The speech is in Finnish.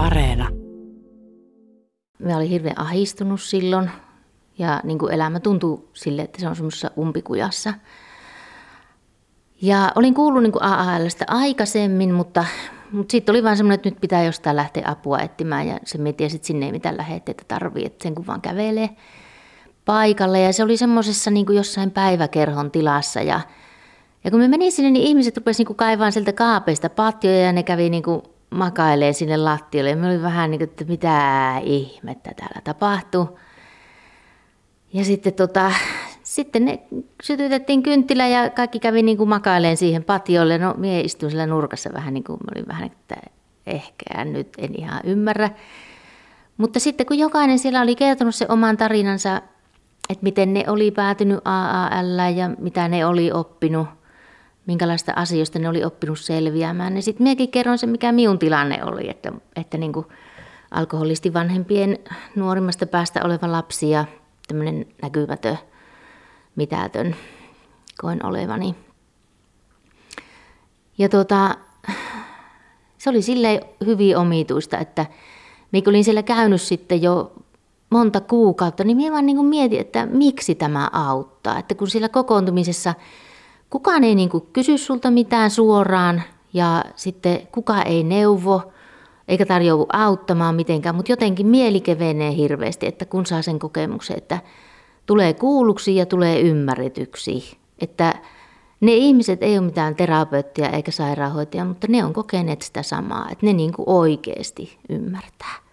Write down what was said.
Areena. Mä olin hirveän ahistunut silloin ja niin kuin elämä tuntuu sille, että se on semmoisessa umpikujassa. Ja olin kuullut niin AALstä aikaisemmin, mutta, mutta sitten oli vaan semmoinen, että nyt pitää jostain lähteä apua etsimään ja se mietin, että sinne ei mitään lähetteitä tarvii, että sen kun vaan kävelee paikalle. Ja se oli semmoisessa niin jossain päiväkerhon tilassa ja, ja kun me menin sinne, niin ihmiset rupesivat niin kaivaan sieltä kaapeista patjoja ja ne kävi niin kuin makailee sinne lattialle. Ja me oli vähän niin kuin, että mitä ihmettä täällä tapahtuu. Ja sitten, tota, sitten ne sytytettiin kynttilä ja kaikki kävi niin kuin makaileen siihen patiolle. No mie istuin siellä nurkassa vähän niin kuin, olin vähän, että ehkä nyt en ihan ymmärrä. Mutta sitten kun jokainen siellä oli kertonut se oman tarinansa, että miten ne oli päätynyt AAL ja mitä ne oli oppinut – minkälaista asioista ne oli oppinut selviämään. Ja sitten minäkin kerron se, mikä minun tilanne oli, että, että niin kuin alkoholisti vanhempien nuorimmasta päästä oleva lapsi ja tämmöinen näkyvätön, mitätön koin olevani. Ja tota, se oli silleen hyvin omituista, että minä olin siellä käynyt sitten jo monta kuukautta, niin minä vaan niin mietin, että miksi tämä auttaa. Että kun siellä kokoontumisessa kukaan ei niin kuin kysy sulta mitään suoraan ja sitten kukaan ei neuvo eikä tarjoudu auttamaan mitenkään, mutta jotenkin mieli kevenee hirveästi, että kun saa sen kokemuksen, että tulee kuulluksi ja tulee ymmärretyksi. Että ne ihmiset ei ole mitään terapeuttia eikä sairaanhoitaja, mutta ne on kokeneet sitä samaa, että ne niin kuin oikeasti ymmärtää.